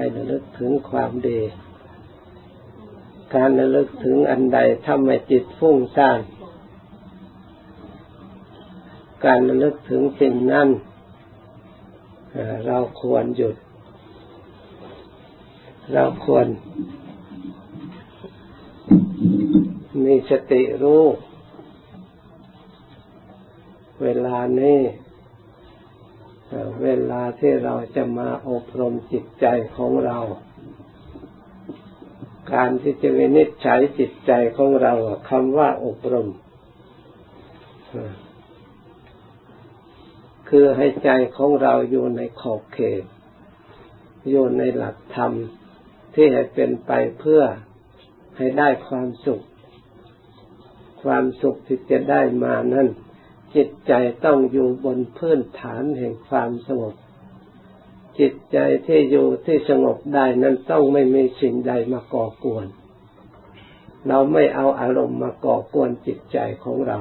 ให้ระลึกถึงความดี การระลึกถึงอันใดทำให้จิตฟุ้งซ่าน การระลึกถึงสิ่งนั้นเราควรหยุด เราควร มีสติรู้ เวลานี้ เวลาที่เราจะมาอบรมจิตใจของเรา การที่จะวินิจฉัยจิตใจของเราคำว่าอบรม คือให้ใจของเราอยู่ในขอบเขต อยู่ในหลักธรรมที่ให้เป็นไปเพื่อให้ได้ความสุข ความสุขที่จะได้มานั้น จิตใจต้องอยู่บนพื้นฐานแห่งความสงบ จิตใจที่อยู่ที่สงบได้นั้นต้องไม่มีสิ่งใดมาก่อกวน เราไม่เอาอารมณ์มาก่อกวนจิตใจของเรา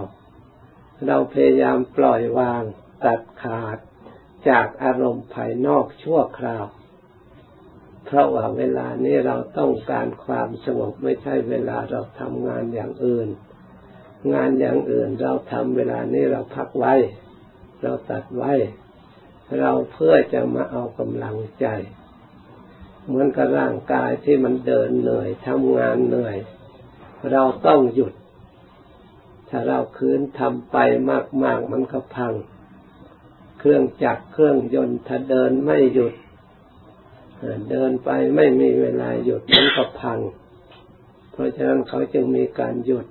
เราพยายามปล่อยวางตัดขาดจากอารมณ์ภายนอกชั่วคราว เพราะว่าเวลานี้เราต้องการความสงบไม่ใช่เวลาเราทำงานอย่างอื่น งานอย่างอื่นเราทำเวลานี้เราพักไว้ เราตัดไว้ เราเพื่อจะมาเอากำลังใจ เหมือนกับร่างกายที่มันเดินเหนื่อยทำงานเหนื่อย เราต้องหยุด ถ้าเราคืนทำไปมาก ๆ มันก็พัง เครื่องจักรเครื่องยนต์ถ้าเดินไม่หยุด เดินไปไม่มีเวลาหยุดมันก็พัง เพราะฉะนั้นเขาจึงมีการหยุด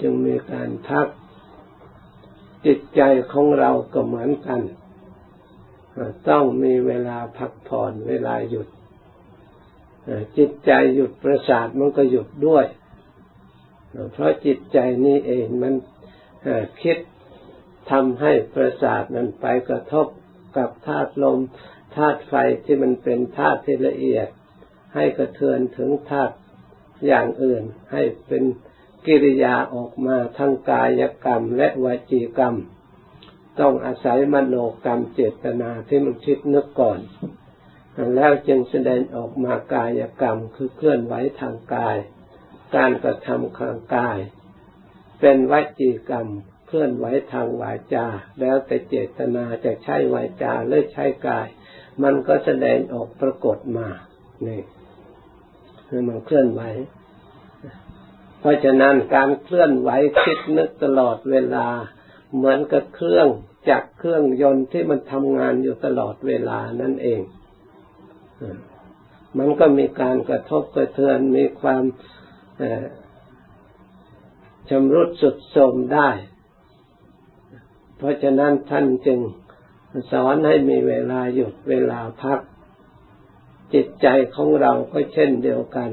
จึงมีการพัก จิตใจของเราก็เหมือนกัน ต้องมีเวลาพักผ่อนเวลาหยุด จิตใจหยุดประสาทมันก็หยุดด้วย เพราะจิตใจนี้เองมันคิดทำให้ประสาทมันไปกระทบกับธาตุลมธาตุไฟที่มันเป็นธาตุที่ละเอียด ให้กระเทือนถึงธาตุอย่างอื่น ให้เป็น กิริยาออกมาทั้งกายกรรมและวจีกรรม ต้องอาศัยมโนกรรมเจตนาที่มันคิดนึกก่อน แล้วจึงแสดงออกมากายกรรมคือเคลื่อนไหวทางกาย การกระทำทางกาย เป็นวจีกรรมเคลื่อนไหวทางวาจา แล้วแต่เจตนาจะใช้วาจาหรือใช้กาย มันก็แสดงออกปรากฏมานี่คือมันเคลื่อนไหว ราะฉะนั้นการเคลื่อนไหวคิดนึกตลอดเวลา เหมือนกับเครื่องจักรเครื่องยนต์ที่มันทำงานอยู่ตลอดเวลานั่นเอง มันก็มีการกระทบกระเทือนมีความชำรุดสุดโทรมได้ เพราะฉะนั้นท่านจึงสอนให้มีเวลาหยุดเวลาพัก จิตใจของเราก็เช่นเดียวกัน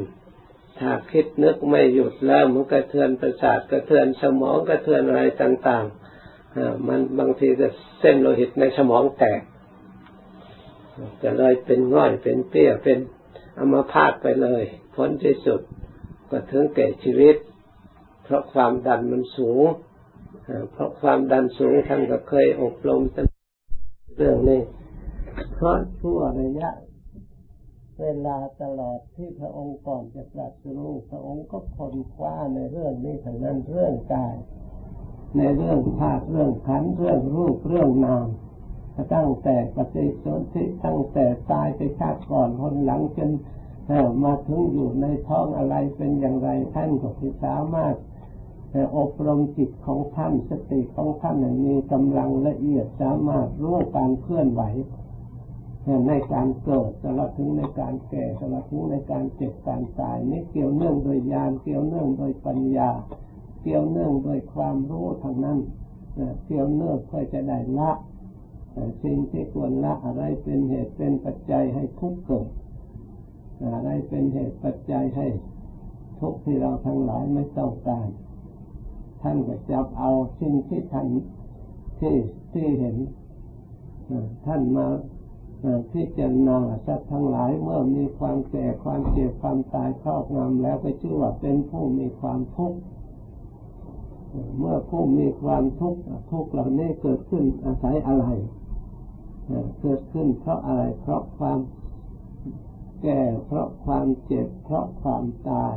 ถ้าคิดนึกไม่หยุดแล้วมันกระเทือนประสาทกระเทือนสมองกระเทือนอะไรต่างๆมันบางทีก็เส้นโลหิตในสมองแตกจะเลยเป็นง่อยเป็นเปี้ยเป็นอัมาพาตไปเลยพ้นที่สุดก็ถึงแก่ชีวิต เพราะความดันมันสูงเพราะความดันสูงท่านก็เคยอบรมเรื่องนี้เพราะชั่วระยะ เวลาตลอดที่พระองค์ก่อนจะตรัสรู้พระองค์ก็คนคว้าในเรื่องนี้ทั้งนั้นเรื่องกาย ในเรื่องภาคเรื่องขันเรื่องรูปเรื่องนามตั้งแต่ปฏิสนธิตั้งแต่ตายไปชาติก่อนคนหลังจนมาถึงอยู่ในท้องอะไรเป็นอย่างไรท่านก็สามารถอบรมจิตของท่านสติของท่านมีกำลังละเอียดสามารถรู้การเคลื่อนไหว ในการเกิดตลอดถึงในการแก่ตลอดถึงในการเจ็บการตายนี่เกี่ยวเนื่องโดยญาณเกี่ยวเนื่องโดยปัญญา เกี่ยวเนื่องโดยความรู้ทางนั้นเกี่ยวเนื่องเพื่อจะได้ละสิ่งที่ควรละอะไรเป็นเหตุเป็นปัจจัยให้ทุกข์เกิดอะไรเป็นเหตุปัจจัยให้ทุกข์ที่เราทั้งหลายไม่ต้องการท่านก็จับเอาสิ่งที่ท่านที่ที่เห็นท่านมา พิจารณาสัตว์ทั้งหลายเมื่อมีความแก่ความเจ็บความตายครอบงำแล้วก็ชื่อว่าเป็นผู้มีความทุกข์เมื่อผู้มีความทุกข์ทุกข์เหล่านี้เกิดขึ้นอาศัยอะไรเกิดขึ้นเพราะอะไรเพราะความแก่เพราะความเจ็บ เพราะความตาย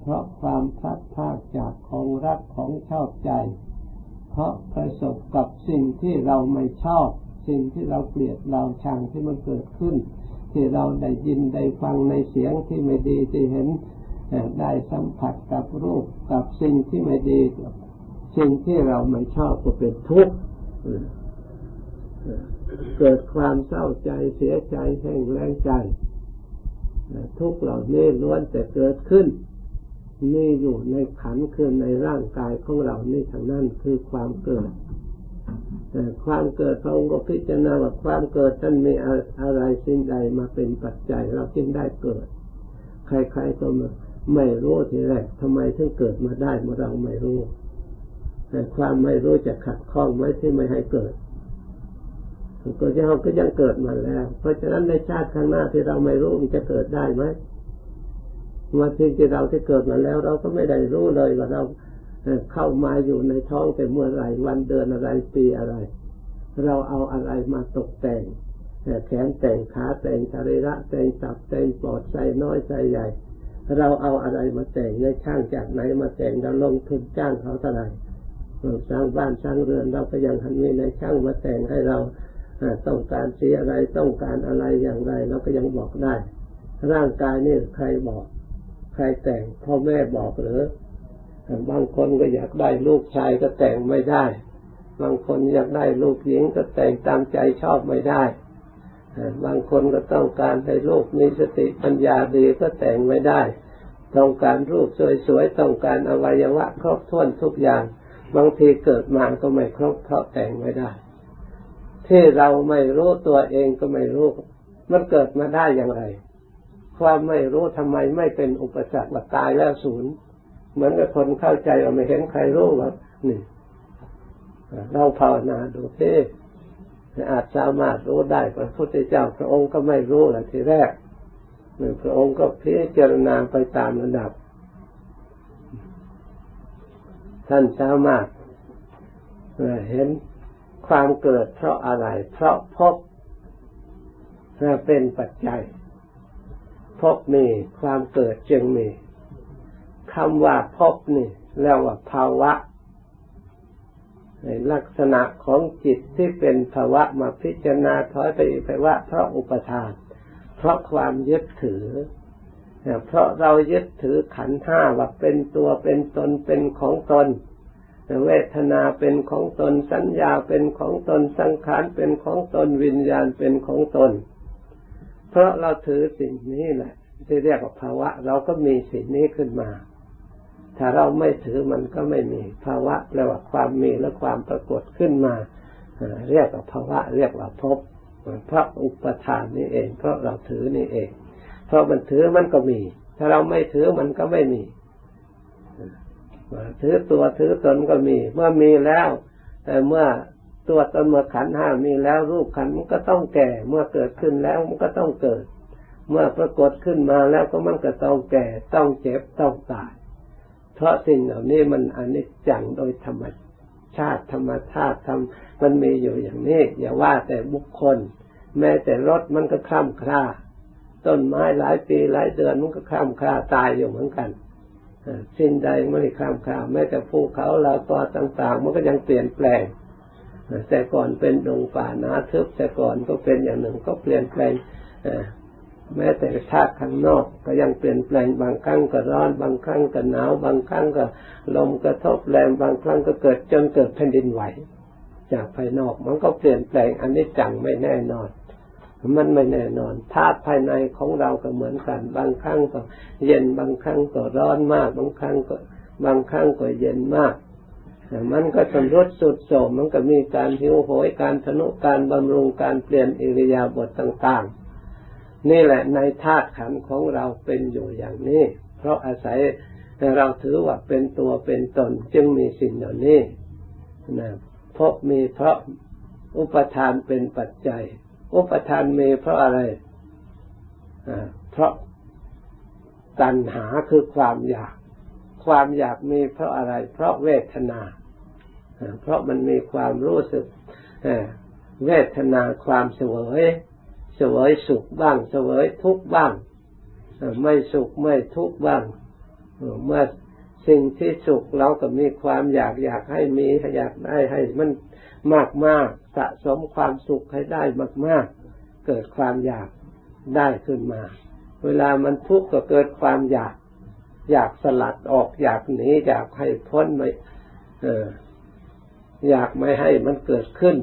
เพราะความพลัดพากจากของรักของชอบใจ เพราะประสบกับสิ่งที่เราไม่ชอบ สิ่งที่เราเกลียดเราชังที่มันเกิดขึ้น ที่เราได้ยินได้ฟังในเสียงที่ไม่ดีที่เห็นได้สัมผัสกับรูปกับสิ่งที่ไม่ดีกับสิ่งที่เราไม่ชอบก็เป็นทุกข์เกิดความเศร้าใจเสียใจแห้งแรงใจ ทุกเหล่านี้ล้วนแต่เกิดขึ้นนี่อยู่ในขันคือในร่างกายของเรานี่ทางนั้นคือความเกิด แต่ความเกิดพระองค์ก็พิจารณาว่าความเกิดท่านมีอะไรสิ่งใดมาเป็นปัจจัย เราจึงได้เกิด ใครๆก็ไม่รู้ทีแรกทำไมถึงเกิดมาได้เมื่อเราไม่รู้ แต่ความไม่รู้จะขัดข้องไว้ที่ไม่ให้เกิดก็ยังก็ยังเกิดมาแล้ว เพราะฉะนั้นในชาติข้างหน้าที่เราไม่รู้มันจะเกิดได้ไหมมาที่ที่เราที่เกิดมาแล้ว เราก็ไม่ได้รู้เลยว่าเรา เข้ามาอยู่ในท้องแต่เมื่อไรวันเดือนอะไรปีอะไร เราเอาอะไรมาตกแต่งแขนแต่งขาแต่งสรีระแต่งตับแต่งปอดใส่น้อยใส่ใหญ่ เราเอาอะไรมาแต่งในช่างจากไหนมาแต่งเราลงทุนจ้างเขาเท่าไหร่สร้างบ้านสร้างเรือนเราก็ยังทันมีในช่างมาแต่งให้เราต้องการสีอะไรต้องการอะไรอย่างไร เราก็ยังบอกได้ ร่างกายนี่ใครบอก ใครแต่งพ่อแม่บอกหรือ บางคนก็อยากได้ลูกชายก็แต่งไม่ได้ บางคนอยากได้ลูกหญิงก็แต่งตามใจชอบไม่ได้ บางคนก็ต้องการให้ลูกมีสติปัญญาดีก็แต่งไม่ได้ ต้องการรูปสวยๆ ต้องการอวัยวะ ครบถ้วนทุกอย่าง บางทีเกิดมาก็ไม่ครบเพราะแต่งไม่ได้ ที่เราไม่รู้ตัวเองก็ไม่รู้ มันเกิดมาได้อย่างไร ความไม่รู้ทำไมไม่เป็นอุปสรรคว่าตายแล้วศูนย์ เหมือนกับคนเข้าใจว่าไม่เห็นใครรู้ว่านี่เราภาวนาดูเท่อาจสามารถรู้ได้พระพุทธเจ้า พระองค์ก็ไม่รู้หละทีแรกหนึ่งพระองค์ก็พิจารณาไปตามระดับ ท่านสามารถเห็นความเกิดเพราะอะไร เพราะพบเป็นปัจจัย พบมีความเกิดจึงมี คำว่าพบนี่แล้วว่าภาวะ ในลักษณะของจิตที่เป็นภาวะมาพิจารณาถอยไปไปว่าเพราะอุปทาน เพราะความยึดถือ เพราะเรายึดถือขันห้าว่าเป็นตัวเป็นตนเป็นของตนเวทนาเป็นของตนสัญญาเป็นของตนสังขารเป็นของตนวิญญาณเป็นของตน เพราะเราถือสิ่งนี้แหละที่เรียกว่าภาวะ เราก็มีสิ่งนี้ขึ้นมา ถ้าเราไม่ถือมันก็ไม่มีภาวะแปลว่าความมีและความปรากฏขึ้นมาเรียกว่าภาวะ เรียกว่าภพเพราะอุปทานนี่เอง เพราะเราถือนี่เอง เพราะมันถือมันก็มี ถ้าเราไม่ถือมันก็ไม่มีถือตัวถือตนก็มี เมื่อมีแล้วแต่เมื่อตัวตนเมื่อขันห้ามีแล้วรูปขันมันก็ต้องแก่ เมื่อเกิดขึ้นแล้วมันก็ต้องเกิด เมื่อปรากฏขึ้นมาแล้วก็มันก็ต้องแก่ ต้องเจ็บต้องตาย เพราะสิ่งเหล่านี้มันอนิจจังโดยธรรมชาติธรรมชาติทำมันมีอยู่อย่างนี้ อย่าว่าแต่บุคคล แม้แต่รถมันก็ข้ามคราต้นไม้หลายปีหลายเดือนมันก็ข้ามคราตายอยู่เหมือนกันสิ่งใดไม่ข้ามข้าแม้แต่ภูเขาลาตอต่างๆ มันก็ยังเปลี่ยนแปลงแต่ก่อนเป็นดงป่านาทึบแต่ก่อนก็เป็นอย่างหนึ่งก็เปลี่ยนแปลง แม้แต่ธาตุข้างนอกก็ยังเปลี่ยนแปลงบางครั้งก็ร้อนบางครั้งก็หนาวบางครั้งก็ลมกระทบแรงบางครั้งก็เกิดจนเกิดแผ่นดินไหว จากภายนอกมันก็เปลี่ยนแปลงอันนี้จังไม่แน่นอน มันไม่แน่นอนธาตุภายในของเราก็เหมือนกัน บางครั้งก็เย็นบางครั้งก็ร้อนมาก บางครั้งก็บางครั้งก็เย็นมากมันก็สมรสสุดโสมมันก็มีการหิวโหยการทนุการบำรุงการเปลี่ยนอิริยาบถต่าง ๆ นี่แหละในธาตุขันของเราเป็นอยู่อย่างนี้ เพราะอาศัยเราถือว่าเป็นตัวเป็นตนจึงมีสิ่งเหล่านี้นะเพราะมีเพราะอุปทานเป็นปัจจัย อุปทานมีเพราะอะไรเพราะตัณหาคือความอยาก ความอยากมีเพราะอะไร เพราะเวทนา เพราะมันมีความรู้สึกเวทนาความเสวย เสวยสุขบ้าง เสวยทุกข์บ้าง ไม่สุขไม่ทุกข์บ้าง เมื่อสิ่งที่สุขเราก็มีความอยากอยากให้มีอยากได้ให้มันมากมากสะสมความสุขให้ได้มากมากเกิดความอยากได้ขึ้นมา เวลามันทุกข์ก็เกิดความอยาก อยากสลัดออกอยากหนีอยากให้พ้นไม่เอออยากไม่ให้มันเกิดขึ้น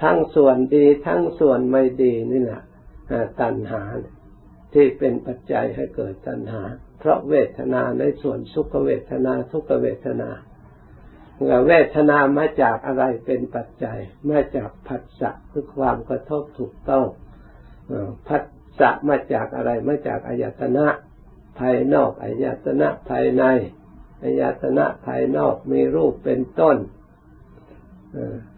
ทั้งส่วนดีทั้งส่วนไม่ดีนี่แหละตัณหาที่เป็นปัจจัยให้เกิดตัณหา เพราะเวทนาในส่วนสุขเวทนาทุกเวทนาเวทนามาจากอะไรเป็นปัจจัย มาจากผัสสะคือความกระทบถูกต้องผัสสะมาจากอะไรมาจากอายตนะภายนอกอายตนะภายในอายตนะภายนอกมีรูปเป็นต้น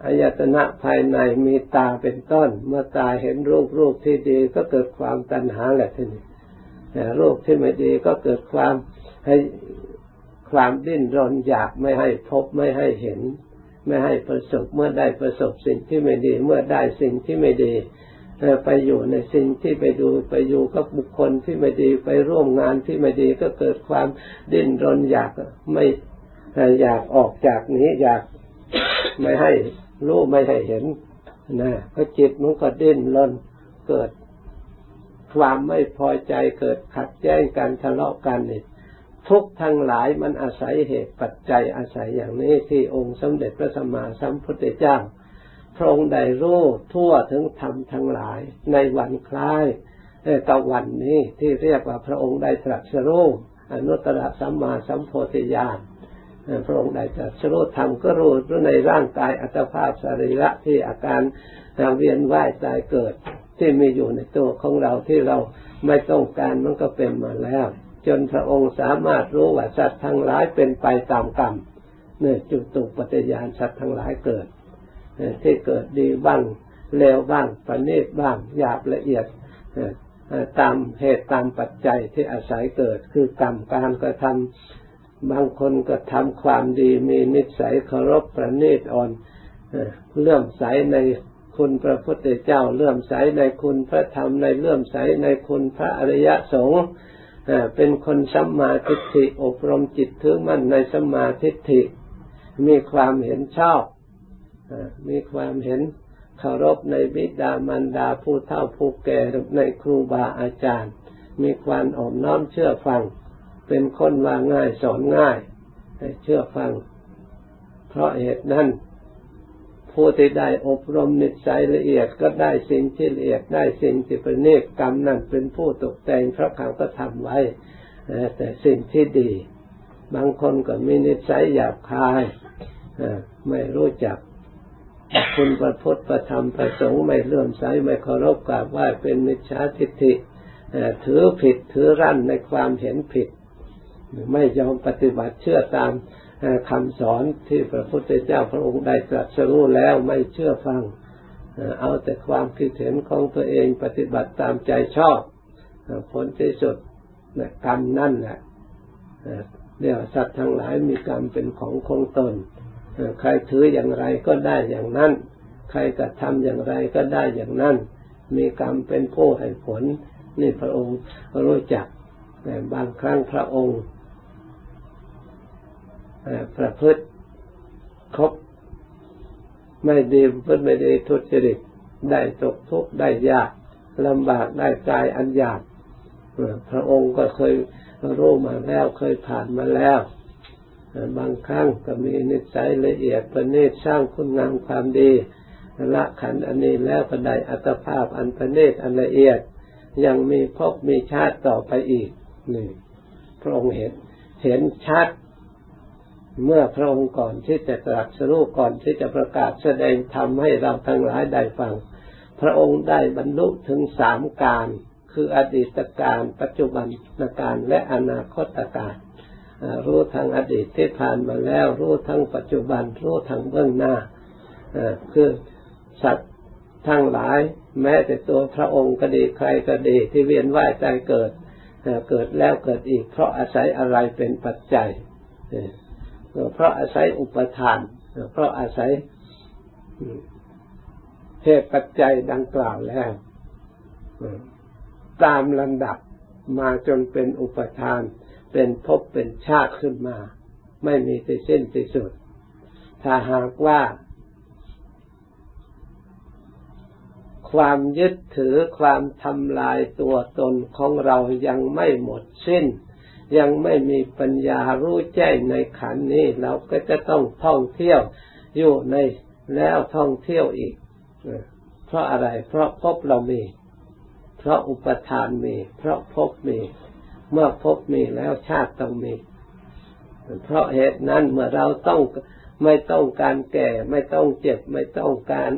อายตนะภายในมีตาเป็นต้น เมื่อตาเห็นรูปรูปที่ดีก็เกิดความตัณหาแหละทีนี้รูปที่ไม่ดีก็เกิดความให้ความดิ้นรนอยากไม่ให้พบไม่ให้เห็น ไม่ให้ประสบเมื่อได้ประสบสิ่งที่ไม่ดี เมื่อได้สิ่งที่ไม่ดีไปอยู่ในสิ่งที่ไปดูไปอยู่กับบุคคลที่ไม่ดีไปร่วมงานที่ไม่ดีก็เกิดความดิ้นรนอยากไม่อยากออกจากนี้อยาก ไม่ให้รู้ไม่ให้เห็นนะก็จิตมันก็ดิ้นรนเกิดความไม่พอใจเกิดขัดแย้งกันทะเลาะกันนี่ทุกทั้งหลายมันอาศัยเหตุปัจจัยอาศัยอย่างนี้ที่องค์สมเด็จพระสัมมาสัมพุทธเจ้าพระองค์ได้รู้ทั่วถึงธรรมทั้งหลายในวันคล้ายกับวันนี้ที่เรียกว่าพระองค์ได้ตรัสรู้อนุตตรสัมมาสัมโพธิญาณ พระองค์ได้ตรัสรู้ธรรมก็รู้รู้ในร่างกายอัตภาพสรีระที่อาการเวียนว่ายตายเกิด ที่มีอยู่ในตัวของเราที่เราไม่ต้องการมันก็เป็นมาแล้ว จนพระองค์สามารถรู้ว่าสัตว์ทั้งหลายเป็นไปตามกรรมเนี่ยจุตุปฏิญาณสัตว์ทั้งหลายเกิดที่เกิดดีบ้างเลวบ้างประณีตบ้างหยาบละเอียดตามเหตุตามปัจจัยที่อาศัยเกิด คือกรรมการกระทำ บางคนก็ทำความดีมีนิสัยเคารพประณีตอ่อนเลื่อมใสในคุณพระพุทธเจ้า เลื่อมใสในคุณพระธรรมในเลื่อมใสในคุณพระอริยสงฆ์เป็นคนสัมมาทิฏฐิอบรมจิตถือมั่นในสัมมาทิฏฐิ มีความเห็นชอบมีความเห็นเคารพในบิดามารดาผู้เฒ่าผู้แก่ในครูบาอาจารย์ มีความอ่อนน้อมเชื่อฟัง เป็นคนว่าง่ายสอนง่ายเชื่อฟัง เพราะเหตุนั้นผู้ที่ได้อบรมนิสัยละเอียดก็ได้สิ่งที่ละเอียดได้สิ่งที่เป็นเนกกรรมนั่นเป็นผู้ตกแต่งพระเขาก็ทำไว้ แต่สิ่งที่ดี บางคนก็มีนิสัยหยาบคายไม่รู้จักคุณประพุทธประธรรมประสงค์ไม่เลื่อมใสไม่เคารพกราบไหว้เป็นมิจฉาทิฏฐิถือผิดถือรั้นในความเห็นผิด ไม่ยอมปฏิบัติเชื่อตามคำสอนที่พระพุทธเจ้าพระองค์ได้ตรัสรู้แล้วไม่เชื่อฟัง เอาแต่ความคิดเห็นของตัวเองปฏิบัติตามใจชอบ ผลที่สุดกรรมนั่นแหละเรียกสัตว์ทั้งหลายมีกรรมเป็นของคงตน ใครถืออย่างไรก็ได้อย่างนั้น ใครกระทำอย่างไรก็ได้อย่างนั้น มีกรรมเป็นผู้ให้ผล นี่พระองค์รู้จักแต่บางครั้งพระองค์ ประพฤติครบไม่ดีพฤติไม่ดีทุจริตได้ตกทุกข์ได้ยากลำบากได้กายอันยากพระองค์ก็เคยรู้มาแล้วเคยผ่านมาแล้วบางครั้งก็มีนิสัยละเอียดประณีตสร้างคุณงามความดีละขันอันนี้แล้วก็ได้อัตภาพอันประณีตอันละเอียด ยังมีพบมีชาติต่อไปอีกนี่พระองค์เห็นเห็นชัด เมื่อพระองค์ก่อนที่จะตรัสรู้ก่อนที่จะประกาศแสดงธรรมให้เราทั้งหลายได้ฟัง พระองค์ได้บรรลุถึงสามการ คืออดีตการ ปัจจุบันการและอนาคตการรู้ทางอดีตที่ผ่านมาแล้ว รู้ทั้งปัจจุบัน รู้ทั้งเบื้องหน้าคือสัตว์ทั้งหลาย แม้แต่ตัวพระองค์ก็ดีใครก็ดีที่เวียนว่ายใจเกิดเกิดแล้วเกิดอีกเพราะอาศัยอะไรเป็นปัจจัย เพราะอาศัยอุปทาน เพราะอาศัยเหตุปัจจัยดังกล่าวแล้วตามลำดับมาจนเป็นอุปทาน เป็นภพเป็นชาติขึ้นมา ไม่มีที่สิ้นที่สุด ถ้าหากว่า ความยึดถือความทำลายตัวตนของเรายังไม่หมดสิ้น ยังไม่มีปัญญารู้แจ้งในขันนี้ เราก็จะต้องท่องเที่ยวอยู่ในแล้วท่องเที่ยวอีก เพราะอะไร เพราะพบเรามี เพราะอุปทานมี เพราะพบมี เมื่อพบมีแล้วชาติต้องมี เพราะเหตุนั้นเมื่อเราต้องไม่ต้องการแก่ ไม่ต้องเจ็บ ไม่ต้องการ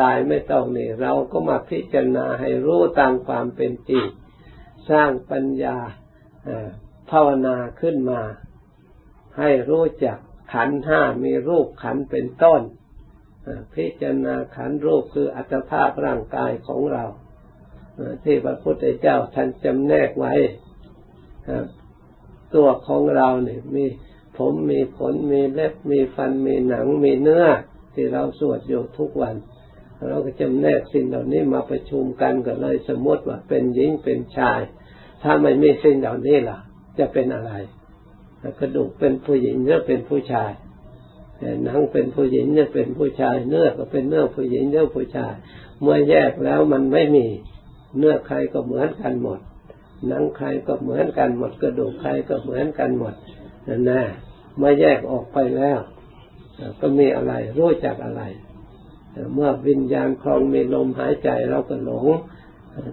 ตายไม่ต้องนี่เราก็มาพิจารณาให้รู้ตามความเป็นจริงสร้างปัญญา ภาวนาขึ้นมา ให้รู้จักขันห้ามีรูปขันเป็นต้น พิจารณาขันรูปคืออัตภาพร่างกายของเรา ที่พระพุทธเจ้าท่านจำแนกไว้ ตัวของเราเนี่ยมีผมมีขนมีเล็บมีฟันมีหนังมีเนื้อ ที่เราสวดอยู่ทุกวัน เราก็จำแนกสิ่งเหล่านี้มาประชุมกันก็เลยสมมติว่าเป็นหญิงเป็นชาย ถ้าไม่มีสิ่งเหล่านี้ล่ะ จะเป็นอะไรกระดูกเป็นผู้หญิงหรือเป็นผู้ชายหนังเป็นผู้หญิงเนี่ยเป็นผู้ชาย เนื้อก็เป็นเนื้อผู้หญิงเนื้อผู้ชาย เมื่อแยกแล้วมันไม่มีเนื้อใครก็เหมือนกันหมด หนังใครก็เหมือนกันหมด กระดูกใครก็เหมือนกันหมดนั่นน่เมื่อแยกออกไปแล้ว ก็มีอะไรรู้จักอะไร เมื่อวิญญาณคลองมีลมหายใจเราก็หลง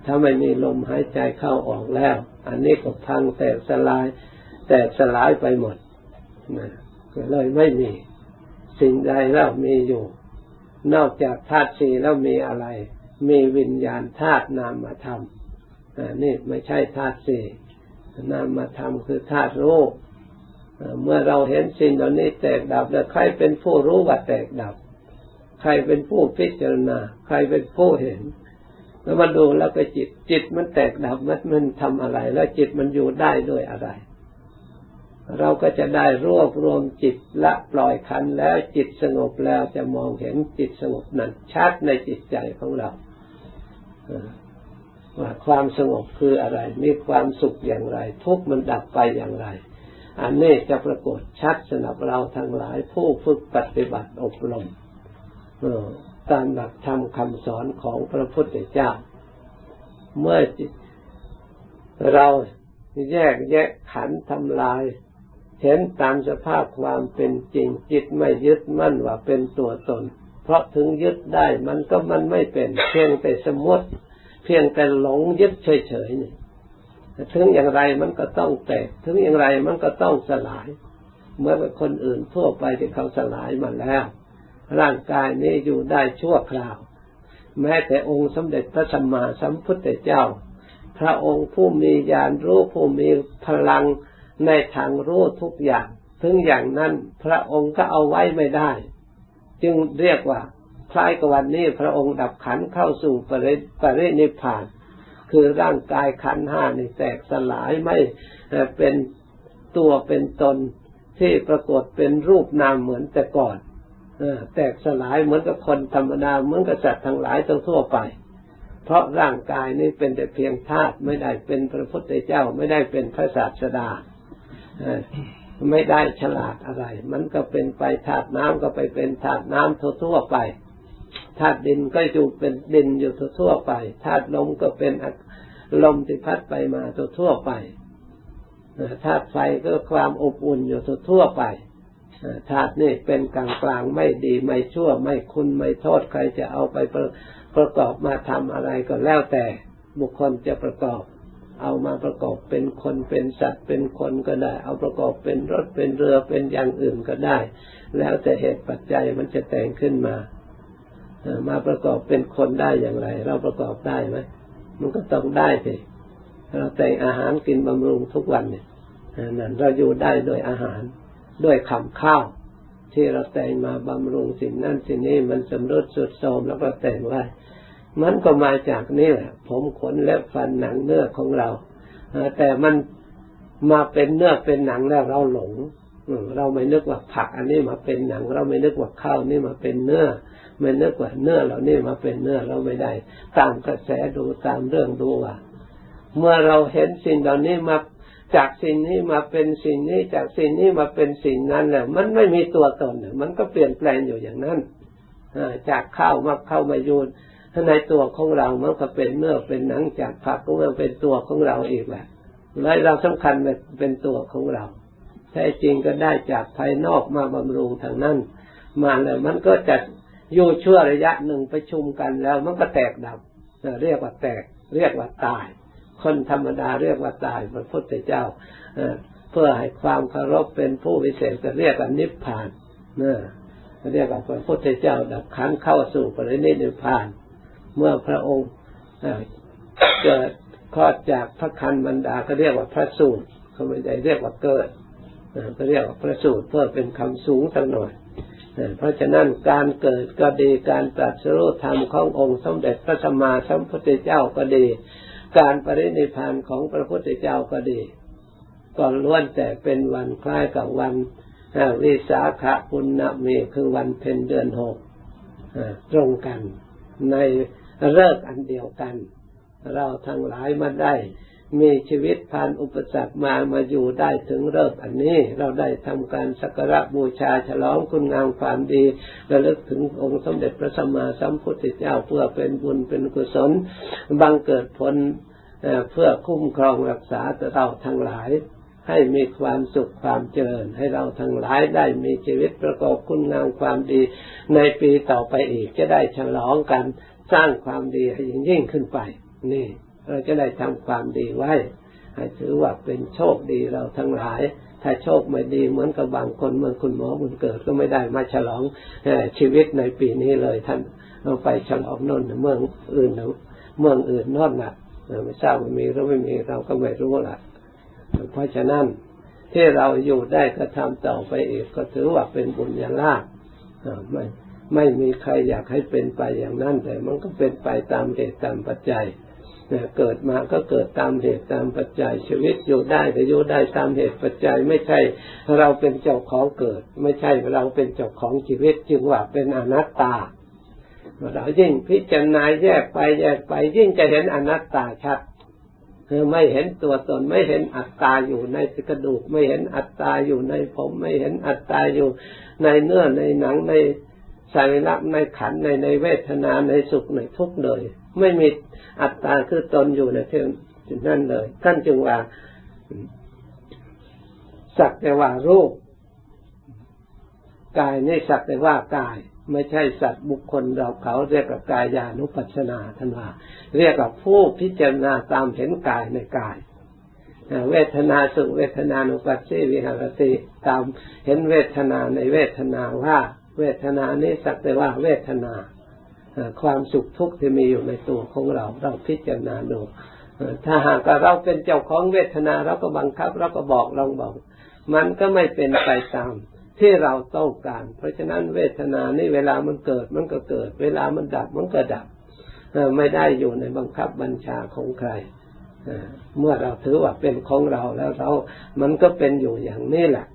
ถ้าไม่มีลมหายใจเข้าออกแล้ว อันนี้ก็พังแตกสลาย แตกสลายไปหมดนะก็เลยไม่มี สิ่งใดแล้วมีอยู่ นอกจากธาตุสี่แล้วมีอะไร มีวิญญาณธาตุนามธรรมนี่ไม่ใช่ธาตุสี่นามธรรมคือธาตุรู้เมื่อเราเห็นสิ่งเหล่านี้แตกดับแล้วใครเป็นผู้รู้ว่าแตกดับ ใครเป็นผู้พิจารณา ใครเป็นผู้เห็น แล้วมาดูแล้วก็จิต จิตมันแตกดับมันมันทำอะไร แล้วจิตมันอยู่ได้ด้วยอะไร เราก็จะได้รวบรวมจิตละปล่อยคันแล้วจิตสงบแล้วจะมองเห็นจิตสงบนั้นชัดในจิตใจของเราว่าความสงบคืออะไร มีความสุขอย่างไร ทุกข์มันดับไปอย่างไร อันนี้จะปรากฏชัดสำหรับเราทั้งหลายผู้ฝึกปฏิบัติอบรม ตามหลักธรรมคำสอนของพระพุทธเจ้า เมื่อเราแยกแยะขันทำลาย เห็นตามสภาพความเป็นจริงจิตไม่ยึดมั่นว่าเป็นตัวตน เพราะถึงยึดได้มันก็มันไม่เป็น เพียงแต่สมมติ เพียงแต่หลงยึดเฉยๆนี่ถึงอย่างไรมันก็ต้องแตก ถึงอย่างไรมันก็ต้องสลาย เมื่อคนอื่นทั่วไปที่เขาสลายมาแล้ว ร่างกายนี้อยู่ได้ชั่วคราว แม้แต่องค์สมเด็จพระสัมมาสัมพุทธเจ้า พระองค์ผู้มีญาณรู้ผู้มีพลังในทางรู้ทุกอย่าง ถึงอย่างนั้นพระองค์ก็เอาไว้ไม่ได้ จึงเรียกว่าคล้ายกับวันนี้พระองค์ดับขันเข้าสู่ปริปรินิพาน คือร่างกายขันห้านี่แตกสลายไม่เป็นตัวเป็นตนที่ปรากฏเป็นรูปนามเหมือนแต่ก่อน แตกสลายเหมือนกับคนธรรมดาเหมือนกับสัตว์ทั้งหลายทั่วไป เพราะร่างกายนี้เป็นแต่เพียงธาตุไม่ได้เป็นพระพุทธเจ้าไม่ได้เป็นพระศาสดาไม่ได้ฉลาดอะไร มันก็เป็นไปธาตุน้ำก็ไปเป็นธาตุน้ำทั่วไปธาตุดินก็อยู่เป็นดินอยู่ทั่วไปธาตุลมก็เป็นลมที่พัดไปมาทั่วไปธาตุไฟก็ความอบอุ่นอยู่ทั่วไป ธาตุนี่เป็นกลางกลางไม่ดีไม่ชั่วไม่คุณไม่โทษใครจะเอาไปประกอบมาทำอะไรก็แล้วแต่บุคคลจะประกอบ เอามาประกอบเป็นคนเป็นสัตว์เป็นคนก็ได้ เอาประกอบเป็นรถเป็นเรือเป็นอย่างอื่นก็ได้ แล้วแต่เหตุปัจจัยมันจะแต่งขึ้นมามาประกอบเป็นคนได้อย่างไร เราประกอบได้ไหมมันก็ต้องได้สิเราแต่งอาหารกินบำรุงทุกวันเนี่ยนั่นเราอยู่ได้โดยอาหาร ด้วยคำข้าว ที่เราแต่งมาบำรุงสิ่งนั้นสิ่งนี้มันสำรุดสุดโทมแล้วก็แต่งไว้มันก็มาจากนี่แหละ ผมขนและฟันหนังเนื้อของเราแต่มันมาเป็นเนื้อเป็นหนังแล้วเราหลงเราไม่นึกว่าผักอันนี้มาเป็นหนัง เราไม่นึกว่าข้าวนี่มาเป็นเนื้อ ไม่นึกว่าเนื้อเหล่านี้มาเป็นเนื้อเราไม่ได้ ตามกระแสดูตามเรื่องดูว่า เมื่อเราเห็นสิ่งเหล่านี้มา จากสิ่งนี้มาเป็นสิ่งนี้จากสิ่งนี้มาเป็นสิ่งนั้นแหละมันไม่มีตัวตนมันก็เปลี่ยนแปลงอยู่อย่างนั้นจากข้าวมาเข้ามายูนในตัวของเรามันก็เป็นเนื้อเป็นหนังจากผักก็มันเป็นตัวของเราอีกแหละและเราสำคัญเป็นตัวของเราแท้จริงก็ได้จากภายนอกมาบำรุงทางนั้นมาแล้วมันก็จะอยู่ชั่วระยะหนึ่งประชุมกันแล้ว มันก็แตกดับเรียกว่าแตก เรียกว่าตาย คนธรรมดาเรียกว่าตายพระพุทธเจ้าเพื่อให้ความเคารพเป็นผู้วิเศษก็เรียกว่านิพพานเนี่ยเรียกว่าพระพุทธเจ้าดับขันเข้าสู่ปรินิพพาน เมื่อพระองค์เกิดคลอดจากพระคันบรรดาก็เรียกว่าพระสูตรเขาไม่ได้เรียกว่าเกิดก็เรียกว่าพระสูตรเพื่อเป็นคำสูงสักหน่อยเพราะฉะนั้นการเกิดก็ดีการตรัสรู้ธรรมขององค์สมเด็จพระสัมมาสัมพุทธเจ้าก็ดี การปรินิพานของพระพุทธเจ้าก็ดีก็ล้วนแต่เป็นวันคล้ายกับวันวิสาขบุญนมีคือวันเพ็ญเดือนหกตรงกันในเลิกอันเดียวกัน เราทั้งหลายมาได้ มีชีวิตผ่านอุปสรรคมามาอยู่ได้ถึงเลิกอันนี้ เราได้ทำการสักการะบูชาฉลองคุณงามความดีระลึกถึงองค์สมเด็จพระสัมมาสัมพุทธเจ้าเพื่อเป็นบุญเป็นกุศลบังเกิดผลเพื่อคุ้มครองรักษาเราทั้งหลายให้มีความสุขความเจริญ ให้เราทั้งหลายได้มีชีวิตประกอบคุณงามความดี ในปีต่อไปอีกจะได้ฉลองกันสร้างความดีให้ยิ่งยิ่งขึ้นไป นี่ เราจะได้ทำความดีไว้ ให้ถือว่าเป็นโชคดีเราทั้งหลาย ถ้าโชคไม่ดีเหมือนกับบางคนเมื่อคุณหมอบุญเกิดก็ไม่ได้มาฉลองชีวิตในปีนี้เลยท่านเราไปฉลองนนเมืองอื่นเมืองอื่นนอนน่ะไม่ทราบว่ามีหรือไม่มีเราก็ไม่รู้ล่ะเพราะฉะนั้นที่เราอยู่ได้ก็ทำต่อไปอีกก็ถือว่าเป็นบุญญาลาภไม่ไม่มีใครอยากให้เป็นไปอย่างนั้นแต่มันก็เป็นไปตามเหตุตามปัจจัย เกิดมาก็เกิดตามเหตุตามปัจจัยชีวิตอยู่ได้ก็อยู่ได้ตามเหตุปัจจัยไม่ใช่เราเป็นเจ้าของเกิด ไม่ใช่เราเป็นเจ้าของชีวิตจึงว่าเป็นอนัตตาเรายิ่งพิจารณาแยกไปแยกไปยิ่งจะเห็นอนัตตาชัดคือไม่เห็นตัวตนไม่เห็นอัตตาอยู่ในกระดูก ไม่เห็นอัตตาอยู่ในผม ไม่เห็นอัตตาอยู่ในเนื้อในหนังใน สายรักในขันในในเวทนาในสุขในทุกข์เลย ไม่มีอัตตาคือตนอยู่ในที่นั่นเลย ท่านจึงว่าสักแต่ว่ารูปกายนี่สักแต่ว่ากาย ไม่ใช่สัตว์บุคคลเราเขาเรียกกับกายานุปัชนาท่านว่า เรียกกับผู้พิจารณาตามเห็นกายในกายเวทนาสุเวทนานุปัสสีวิหารติตามเห็นเวทนาในเวทนาว่า เวทนานี้สักแต่ว่าเวทนา ความสุขทุกข์ที่มีอยู่ในตัวของเราเราพิจารณาดูถ้าหากเราเป็นเจ้าของเวทนาเราก็บังคับเราก็บอกลองบอก มันก็ไม่เป็นไปตามที่เราต้องการ เพราะฉะนั้นเวทนานี่เวลามันเกิดมันก็เกิด เวลามันดับมันก็ดับไม่ได้อยู่ในบังคับบัญชาของใครเมื่อเราถือว่าเป็นของเราแล้วเรา มันก็เป็นอยู่อย่างนี้แหละ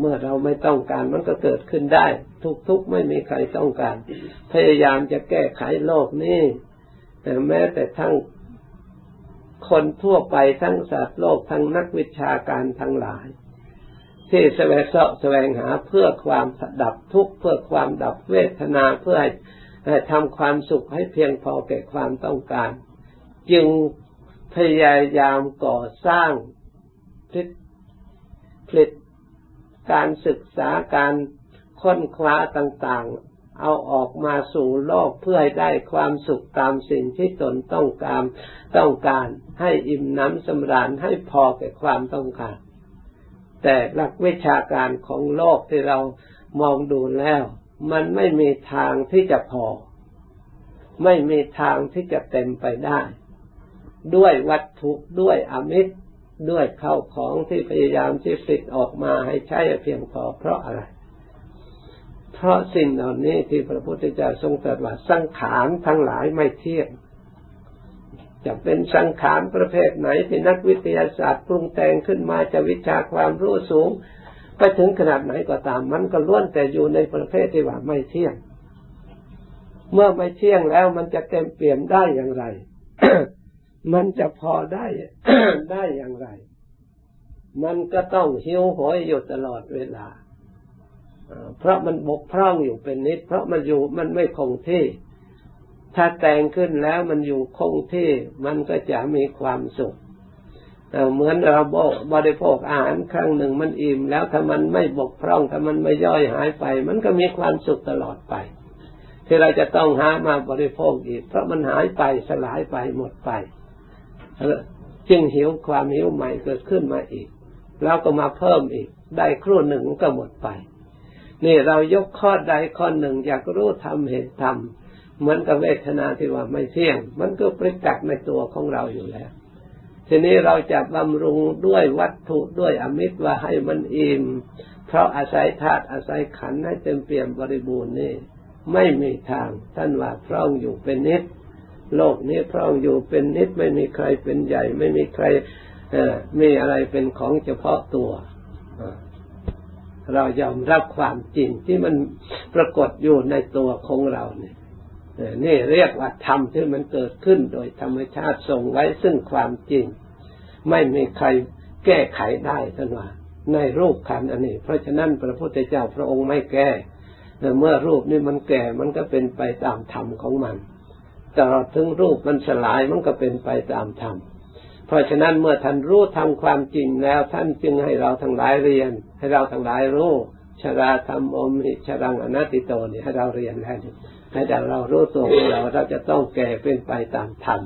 เมื่อเราไม่ต้องการมันก็เกิดขึ้นได้ ทุกๆไม่มีใครต้องการ พยายามจะแก้ไขโลกนี้แต่แม้แต่ทั้งคนทั่วไปทั้งสัตว์โลกทั้งนักวิชาการทั้งหลาย ที่แสวงเสาะแสวงหาเพื่อความดับทุกข์เพื่อความดับเวทนาเพื่อให้ทำความสุขให้เพียงพอแก่ความต้องการ จึงพยายามก่อสร้างผลิต การศึกษาการค้นคว้าต่างๆ เอาออกมาสู่โลกเพื่อให้ได้ความสุขตามสิ่งที่ตนต้องการต้องการ ให้อิ่มน้ำสำราญให้พอแก่ความต้องการ แต่หลักวิชาการของโลกที่เรามองดูแล้ว มันไม่มีทางที่จะพอ ไม่มีทางที่จะเต็มไปได้ ด้วยวัตถุด้วยอมิตร ด้วยเข้าของที่พยายามที่ฟิตออกมาให้ใช้เพียงพอเพราะอะไร เพราะสิ่งเหล่านี้ที่พระพุทธเจ้าทรงตรัสว่าสังขารทั้งหลายไม่เที่ยงจะเป็นสังขารประเภทไหนที่นักวิทยาศาสตร์ปรุงแต่งขึ้นมาจะวิชาความรู้สูง ไปถึงขนาดไหนก็ตามมันก็ล้วนแต่อยู่ในประเภทที่ว่าไม่เที่ยง เมื่อไม่เที่ยงแล้วมันจะเต็มเปลี่ยนได้อย่างไร มันจะพอได้ ได้อย่างไร มันก็ต้องหิวโหยอยู่ตลอดเวลาเพราะมันบกพร่องอยู่เป็นนิด เพราะมันอยู่มันไม่คงที่ ถ้าแต่งขึ้นแล้วมันอยู่คงที่ มันก็จะมีความสุขเหมือนเราบริโภคอาหารครั้งหนึ่งมันอิ่มแล้วถ้ามันไม่บกพร่องถ้ามันไม่ย่อยหายไป มันก็มีความสุขตลอดไป ที่เราจะต้องหามาบริโภคอีก เพราะมันหายไปสลายไปหมดไป จึงหิวความหิวใหม่เกิดขึ้นมาอีก แล้วก็มาเพิ่มอีก ได้ครู่หนึ่งก็หมดไป นี่เรายกข้อใดข้อหนึ่งอยากรู้ทำเห็นทำเหมือนกับเวทนาที่ว่าไม่เที่ยง มันก็ประจักษ์ในตัวของเราอยู่แล้ว ทีนี้เราจะบำรุงด้วยวัตถุด้วยอมิตรว่าให้มันอิ่มเพราะอาศัยธาตุอาศัยขันให้เต็มเปี่ยมบริบูรณ์นี่ ไม่มีทางท่านว่าพร่องอยู่เป็นนิด โลกนี้พร่องอยู่เป็นนิดไม่มีใครเป็นใหญ่ ไม่มีใครมีอะไรเป็นของเฉพาะตัว เรายอมรับความจริงที่มันปรากฏอยู่ในตัวของเราเนี่ยนี่เรียกว่าธรรมที่มันเกิดขึ้นโดยธรรมชาติทรงไว้ซึ่งความจริง ไม่มีใครแก้ไขได้ท่านว่าในรูปขันอันนี้ เพราะฉะนั้นพระพุทธเจ้าพระองค์ไม่แก้แต่เมื่อรูปนี้มันแก่มันก็เป็นไปตามธรรมของมัน ตลอดถึงรูปมันสลายมันก็เป็นไปตามธรรมเพราะฉะนั้นเมื่อท่านรู้ทำความจริงแล้ว ท่านจึงให้เราทั้งหลายเรียน ให้เราทั้งหลายรู้ชราธรรมอมิชรังอนัตติโตนี่ให้เราเรียนแล้วให้เรารู้ตัวของเราเราจะต้องแก่เป็นไปตามธรรม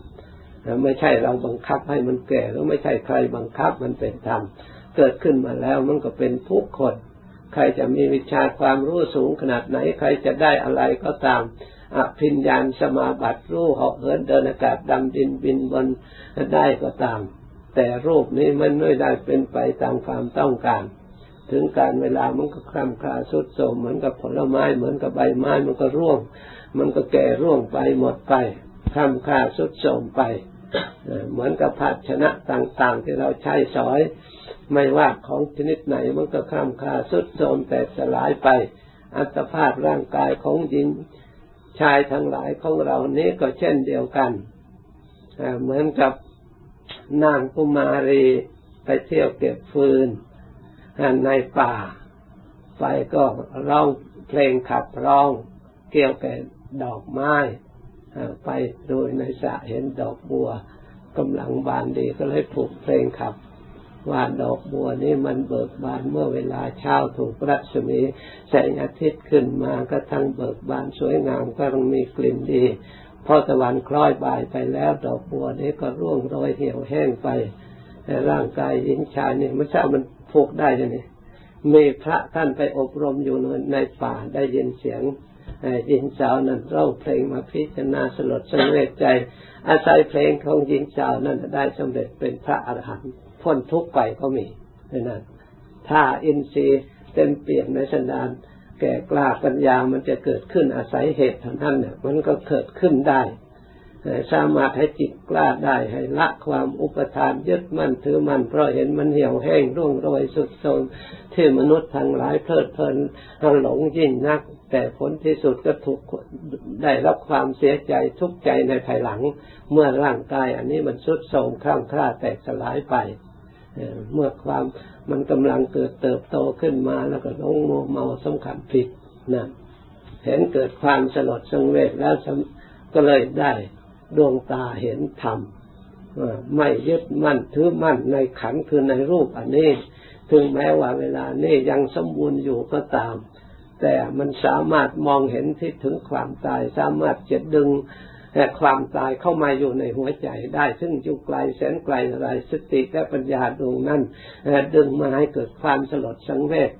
ไม่ใช่เราบังคับให้มันแก่แล้วไม่ใช่ใครบังคับมันเป็นธรรมเกิดขึ้นมาแล้วมันก็เป็นทุกคน ใครจะมีวิชาความรู้สูงขนาดไหน ใครจะได้อะไรก็ตาม อภิญญาสมาบัติรู้เหาะเหินเดินอากาศดำดินบินบนได้ก็ตาม แต่รูปนี้มันไม่ได้เป็นไปตามความต้องการ ถึงการเวลามันก็คล่ำคลาสุดโทมเหมือนกับผลไม้เหมือนกับใบไม้มันก็ร่วง มันก็แก่ร่วงไปหมดไปทำค่าสุดโทมไปเหมือนกับภาชนะต่างๆ ที่เราใช้สอย ไม่ว่าของชนิดไหนมันก็ข้ามค่าสุดโทมแต่สลายไป อัตภาพร่างกายของหญิง ชายทั้งหลายของเรานี้ก็เช่นเดียวกัน เหมือนกับนางกุมารีไปเที่ยวเก็บฟืนในป่า ไฟก็ร้องเพลงขับร้องเกี่ยวกับดอกไม้ไปโดูในสระเห็นดอกบัวกำลังบานดีก็เลยผูกเพลงขับ ว่าดอกบัวนี้มันเบิกบานเมื่อเวลาเช้าถูกรัศมีแสงอาทิตย์ขึ้นมาก็ทั้งเบิกบานสวยงามก็ต้องมีกลิ่นดีพอตะวันคล้อยบ่ายไปแล้ว ดอกบัวนี้ก็ร่วงโรยเหี่ยวแห้งไปแต่ร่างกายหญิงชายนี่ไม่ใช่มันผูกได้ยังไงมีพระท่านไปอบรมอยู่ในป่าได้ยินเสียงหญิงสาวนั้นร้องเพลงมาพิจารณาสลดสังเวชใจ อาศัยเพลงของหญิงสาวนั้นได้สำเร็จเป็นพระอรหันต์ พ้นทุกข์ไปก็มีนั่นถ้าอินทรีย์เต็มเปี่ยมในสันดานแก่กล้าปัญญามันจะเกิดขึ้นอาศัยเหตุเท่านั้นเนี่ยมันก็เกิดขึ้นได้สามารถให้จิตกล้าได้ให้ละความอุปทานยึดมั่นถือมั่นเพราะเห็นมันเหี่ยวแห้งร่วงโรยสุดโทมที่มนุษย์ทั้งหลายเพลิดเพลินหลงยิ่งนัก แต่ผลที่สุดก็ถูกได้รับความเสียใจทุกข์ใจในภายหลัง เมื่อร่างกายอันนี้มันสุดโทมคล่ำคล้าแตกสลายไป เมื่อความมันกำลังเกิดเติบโตขึ้นมาแล้วก็หลงโมเมาสำคัญผิดนะเห็นเกิดความสลดสังเวชแล้วก็เลยได้ดวงตาเห็นธรรมไม่ยึดมั่นถือมั่นในขันคือในรูปอันนี้ ถึงแม้ว่าเวลานี้ยังสมบูรณ์อยู่ก็ตาม แต่มันสามารถมองเห็นที่ถึงความตาย สามารถจะดึง แต่ความตายเข้ามาอยู่ในหัวใจได้ ซึ่งอยู่ไกลแสนไกลอะไรสติและปัญญาดวงนั้นดึงมาให้เกิดความสลดสังเวช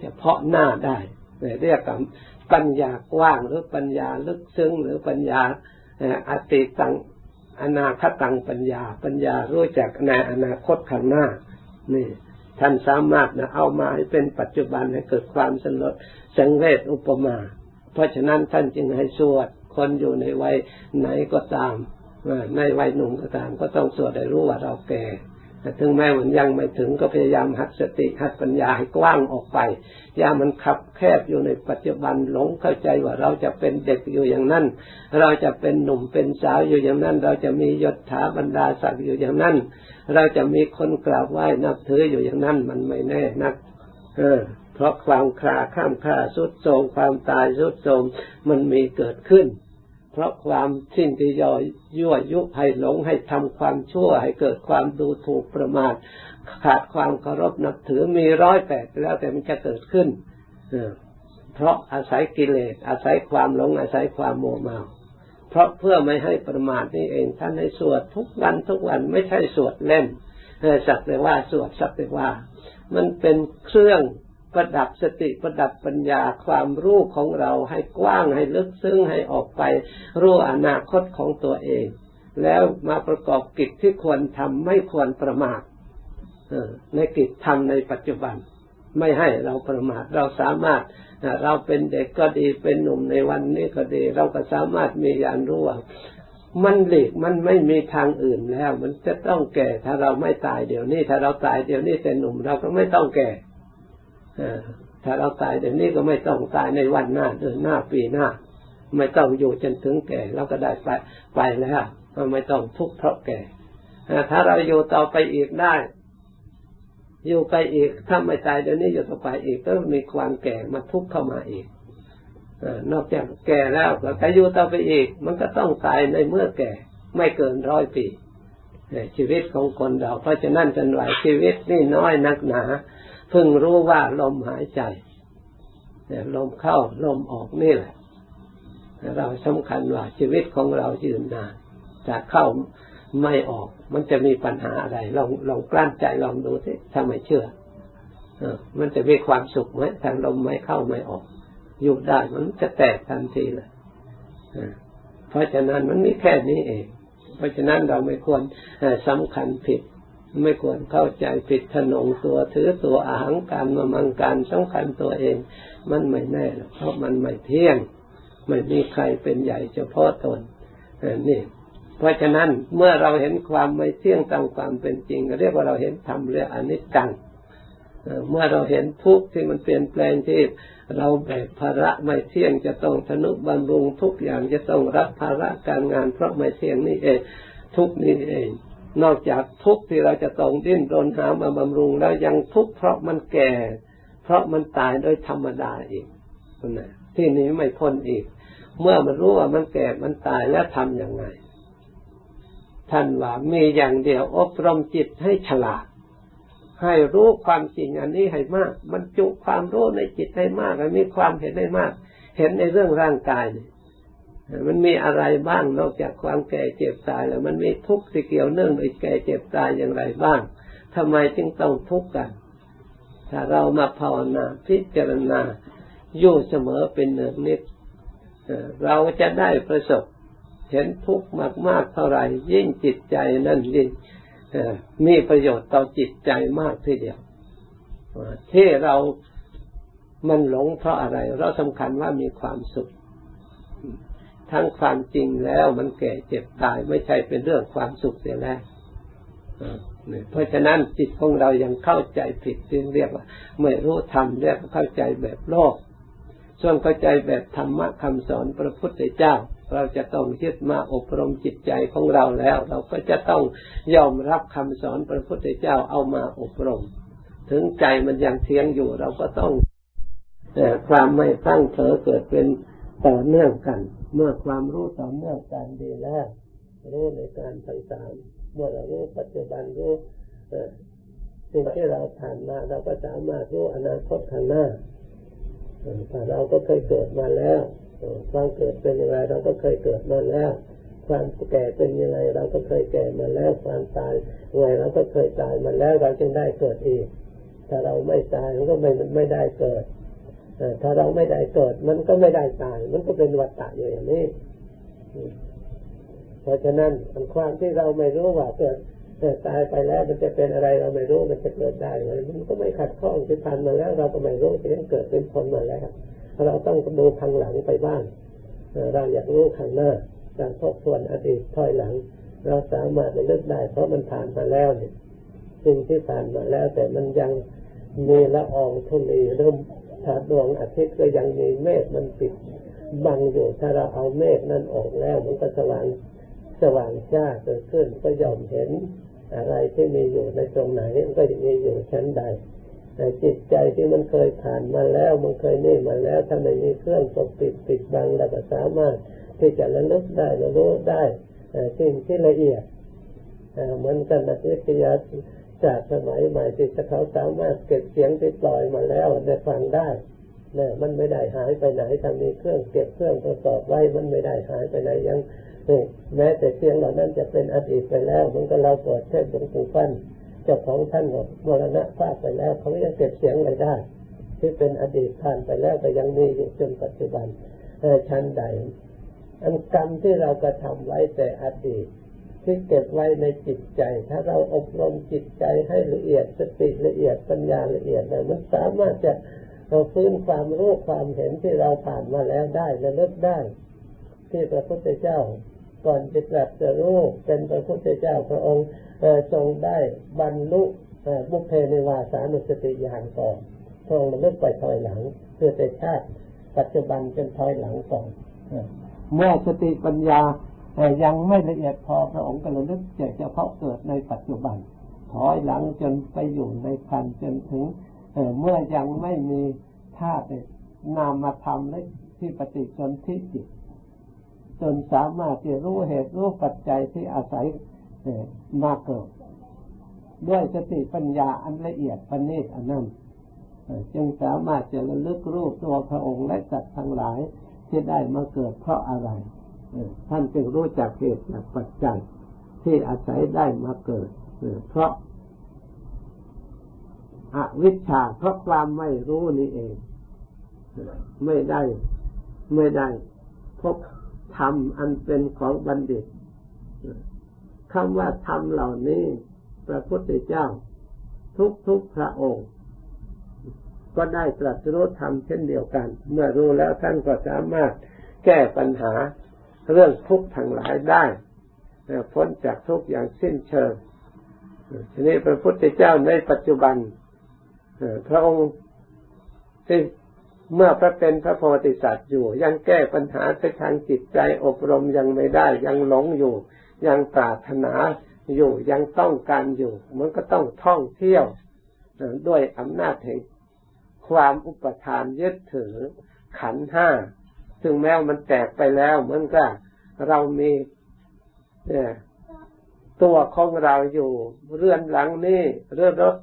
เฉพาะหน้าได้เรียกว่าปัญญากว้างหรือปัญญาลึกซึ้งหรือปัญญาอติตังอนาคตังปัญญา ปัญญารู้จักในอนาคตข้างหน้านี่ท่านสามารถนะเอามาให้เป็นปัจจุบันให้เกิดความสลดสังเวชอุปมา เพราะฉะนั้นท่านจึงให้สวด คนอยู่ในวัยไหนก็ตามในวัยหนุ่มก็ตาม ก็ต้องสวดได้รู้ว่าเราแก่ถึงแม้มันยังไม่ถึงก็พยายามหัดสติหัดปัญญาให้กว้างออกไป อย่ามันขับแคบอยู่ในปัจจุบันหลงเข้าใจว่าเราจะเป็นเด็กอยู่อย่างนั้น เราจะเป็นหนุ่มเป็นสาวอยู่อย่างนั้น เราจะมียศถาบรรดาศักดิ์อยู่อย่างนั้น เราจะมีคนกราบไหว้นับถืออยู่อย่างนั้น มันไม่แน่นัก เออ เพราะความคลาข้ามค่าสุดโทมความตายสุดโทมมันมีเกิดขึ้น เพราะความสิ้นที่ย่อยั่วยุให้หลงให้ทำความชั่ว ให้เกิดความดูถูกประมาทขาดความเคารพนับถือมีร้อยแปดแล้วแต่มันจะเกิดขึ้นเพราะอาศัยกิเลสอาศัยความหลงอาศัยความโมเมาเพราะเพื่อไม่ให้ประมาทนี่เองท่านให้สวดทุกวันทุกวันไม่ใช่สวดเล่นสักแต่ว่าสวดสักแต่ว่า มันเป็นเครื่อง ประดับสติประดับปัญญาความรู้ของเราให้กว้างให้ลึกซึ้งให้ออกไป รู้อนาคตของตัวเอง แล้วมาประกอบกิจที่ควรทำไม่ควรประมาทในกิจทำในปัจจุบัน ไม่ให้เราประมาทเราสามารถเราเป็นเด็กก็ดีเป็นหนุ่มในวันนี้ก็ดี เราก็สามารถมียานรู้ว่ามันหลีกมันไม่มีทางอื่นแล้ว มันจะต้องแก่ ถ้าเราไม่ตายเดี๋ยวนี้ ถ้าเราตายเดี๋ยวนี้แต่หนุ่มเราก็ไม่ต้องแก่ ถ้าเราตายเดี๋ยวนี้ก็ไม่ต้องตายในวันหน้าเดือนหน้าปีหน้า ไม่ต้องอยู่จนถึงแก่เราก็ได้ไปไปแล้วไม่ต้องทุกข์เพราะแก่ถ้าเราอยู่ต่อไปอีกได้ อยู่ไปอีกถ้าไม่ตายเดี๋ยวนี้อยู่ต่อไปอีกก็มีความแก่มาทุกข์เข้ามาอีกนอกจากแก่แล้วก็ไปอยู่ต่อไปอีก มันก็ต้องตายในเมื่อแก่ ไม่เกินร้อยปีชีวิตของคนเรา เพราะฉะนั้นจนไหวชีวิตนี่น้อยนักหนา เพิ่งรู้ว่าลมหายใจลมเข้าลมออกนี่แหละ เราสำคัญว่าชีวิตของเรายืนนานจะเข้าไม่ออก มันจะมีปัญหาอะไรลองลองกลั้นใจลองดูสิถ้าไม่เชื่ออมันจะมีความสุขไหมถ้าลมไม่เข้าไม่ออก อยู่ได้มันจะแตกทันทีเลยเพราะฉะนั้นมันมีแค่นี้เอง เพราะฉะนั้นเราไม่ควรสำคัญผิด ไม่ควรเข้าใจผิดถนงตัวถือตัวอาหังการมามังการสำคัญตัวเอง มันไม่แน่เพราะมันไม่เที่ยง ไม่มีใครเป็นใหญ่เฉพาะตนนี่ เพราะฉะนั้นเมื่อเราเห็นความไม่เที่ยงตามความเป็นจริง เรียกว่าเราเห็นธรรมเรื่องอนิจจังเมื่อเราเห็นทุกข์ที่มันเปลี่ยนแปลงที่เราแบกภาระไม่เที่ยงจะต้องทนุบำรุงทุกอย่างจะต้องรับภาระการงาน เพราะไม่เที่ยงนี่เองทุกนี้เอง นอกจากทุกข์ที่เราจะต้องดิ้นรนหามาบำรุงแล้วยังทุกข์เพราะมันแก่ เพราะมันตายโดยธรรมดาอีกนะที่นี้ไม่พ้นอีก เมื่อมันรู้ว่ามันแก่มันตายแล้วทำอย่างไง ท่านว่ามีอย่างเดียวอบรมจิตให้ฉลาด ให้รู้ความจริงอันนี้ให้มาก มันจุความรู้ในจิตให้มากให้มีความเห็นให้มาก เห็นในเรื่องร่างกายนี่ มันมีอะไรบ้างนอกจากความแก่เจ็บตายแล้ว มันมีทุกข์ที่เกี่ยวเนื่องในแก่เจ็บตายอย่างไรบ้างทำไมจึงต้องทุกข์กัน ถ้าเรามาภาวนาพิจารณาอยู่เสมอเป็นเนืองนิดเราจะได้ประสบ เห็นทุกข์มาก ๆ เท่าไหร่ยิ่งจิตใจนั่นยิ่งมีประโยชน์ต่อจิตใจมากทีเดียวที่เรามันหลงเพราะอะไร เราสำคัญว่ามีความสุข ทั้งความจริงแล้วมันแก่เจ็บตายไม่ใช่เป็นเรื่องความสุขเสียแล้วเพราะฉะนั้นจิตของเรายังเข้าใจผิดจึงเรียกว่าไม่รู้ธรรมเรียกเข้าใจแบบโลก ส่วนเข้าใจแบบธรรมะคำสอนพระพุทธเจ้า เราจะต้องยึดมาอบรมจิตใจของเราแล้ว เราก็จะต้องยอมรับคำสอนพระพุทธเจ้าเอามาอบรม ถึงใจมันยังเทียงอยู่เราก็ต้องแต่ความไม่ตั้งเถอเกิดเป็นต่อเนื่องกัน เมื่อความรู้ต่อเนื่องกันดีแล้วรู้ในการไปตามเมื่อเรารู้ปัจจุบันรู้สิ่งที่เราผ่านมาเราก็สามารถรู้อนาคตข้างหน้าแต่เราก็เคยเกิดมาแล้วความเกิดเป็นยังไงเราก็เคยเกิดมาแล้ว ความแก่เป็นยังไงเราก็เคยแก่มาแล้ว ความตายยังไงเราก็เคยตายมาแล้วเราจึงได้เกิดอีกถ้าเราไม่ตายมันก็ไม่ไม่ได้เกิด ถ้าเราไม่ได้เกิด มันก็ไม่ได้ตาย มันก็เป็นวัฏฏะอยู่อย่างนี้ เพราะฉะนั้นความที่เราไม่รู้ว่าเกิดตายไปแล้วมันจะเป็นอะไรเราไม่รู้มันจะเกิดได้เลยมันก็ไม่ขัดข้องที่ผ่านมาแล้ว เราก็ไม่รู้ที่เกิดเป็นผลมาแล้ว เราต้องดูทางหลังไปบ้างเราอยากรู้ข้างหน้าการทบทวนอดีตถอยหลัง เราสามารถจะเลือกได้ เพราะมันผ่านมาแล้วเนี่ยสิ่งที่ผ่านมาแล้ว แต่มันยังมีละอองธุลีเริ่ม ถ้าดวงอาทิตย์ก็ยังมีเมฆมันปิดบังอยู่ถ้าเราเอาเมฆนั้นออกแล้วมันก็สว่างสว่างจ้าเกิดขึ้นก็ยอมเห็นอะไรที่มีอยู่ในตรงไหนก็จะมีอยู่ชั้นใดแต่จิตใจที่มันเคยผ่านมาแล้วมันเคยนี่มาแล้วถ้าไม่มีเครื่องปกปิดปิดบังเราก็สามารถที่จะระลึกได้ระรู้ได้สิ่งที่ละเอียดเหมือนกันนักวิทยา จากสมัยใหม่ที่เขาสามารถเก็บเสียงที่ปล่อยมาแล้วได้ฟังได้เนี่ยมันไม่ได้หายไปไหนถ้ามีเครื่องเก็บเครื่องประกอบไว้มันไม่ได้หายไปไหนยังแม้แต่เสียงเหล่านั้นจะเป็นอดีตไปแล้วมันก็เราปวดเช่นหลวงปู่ฟันเจ้าของท่านหมดมรณะภาพไปแล้วเขายังเก็บเสียงอะไรได้ ที่เป็นอดีตผ่านไปแล้วก็ยังมีอยู่จนปัจจุบันชั้นใดอันกรรมที่เรากระทำไว้แต่อดีต ที่เก็บไว้ในจิตใจ ถ้าเราอบรมจิตใจให้ละเอียดสติละเอียดปัญญาละเอียดเลยมันสามารถจะเราฟื้นความรู้ความเห็นที่เราผ่านมาแล้วได้และลิกได้ ที่พระพุทธเจ้า ก่อนจะตรัสรู้เป็นพระพุทธเจ้าพระองค์ทรงได้บรรลุบุพเพในวาสานุสติอย่างก่อนทรงระลึกไปถอยหลังเพื่อแต่ชาติปัจจุบันเป็นถอยหลังก่อนเมื่อสติปัญญา ยังไม่ละเอียดพอพระองค์ก็ระลึกเฉพาะเกิดในปัจจุบัน ถอยหลังจนไปอยู่ในคันจนถึงเมื่อยังไม่มีธาตุนามมาทำและที่ปฏิจนที่จิต จนสามารถจะรู้เหตุรู้ปัจจัยที่อาศัยมาเกิด ด้วยสติปัญญาอันละเอียดปณิตอันนั้นจึงสามารถจะระลึกรูปตัวพระองค์และสัตว์ทั้งหลายที่ได้มาเกิดเพราะอะไร ท่านจึงรู้จักเหตุจากปัจจัยที่อาศัยได้มาเกิดเพราะอวิชชาเพราะความไม่รู้นี่เอง ไม่ได้ไม่ได้พบธรรมอันเป็นของบัณฑิตคำว่าธรรมเหล่านี้ พระพุทธเจ้า ทุกทุกพระองค์ ก็ได้ตรัสรู้ธรรมเช่นเดียวกัน เมื่อรู้แล้วท่านก็สามารถแก้ปัญหา เรื่องทุกข์ทั้งหลายได้พ้นจากทุกข์อย่างสิ้นเชิงทีนี้พระพุทธเจ้าในปัจจุบันพระองค์ที่เมื่อพระเป็นพระโพธิสัตว์อยู่ ยังแก้ปัญหาในทางจิตใจอบรมยังไม่ได้ ยังหลงอยู่ ยังปรารถนาอยู่ยังต้องการอยู่ มันก็ต้องท่องเที่ยวด้วยอำนาจแห่งความอุปทานยึดถือขันห้า ซึ่งแม้มันแตกไปแล้วมือนกับเรามีเนี่ยตัวของเราอยู่ เรือนหลังนี้เรือนรถ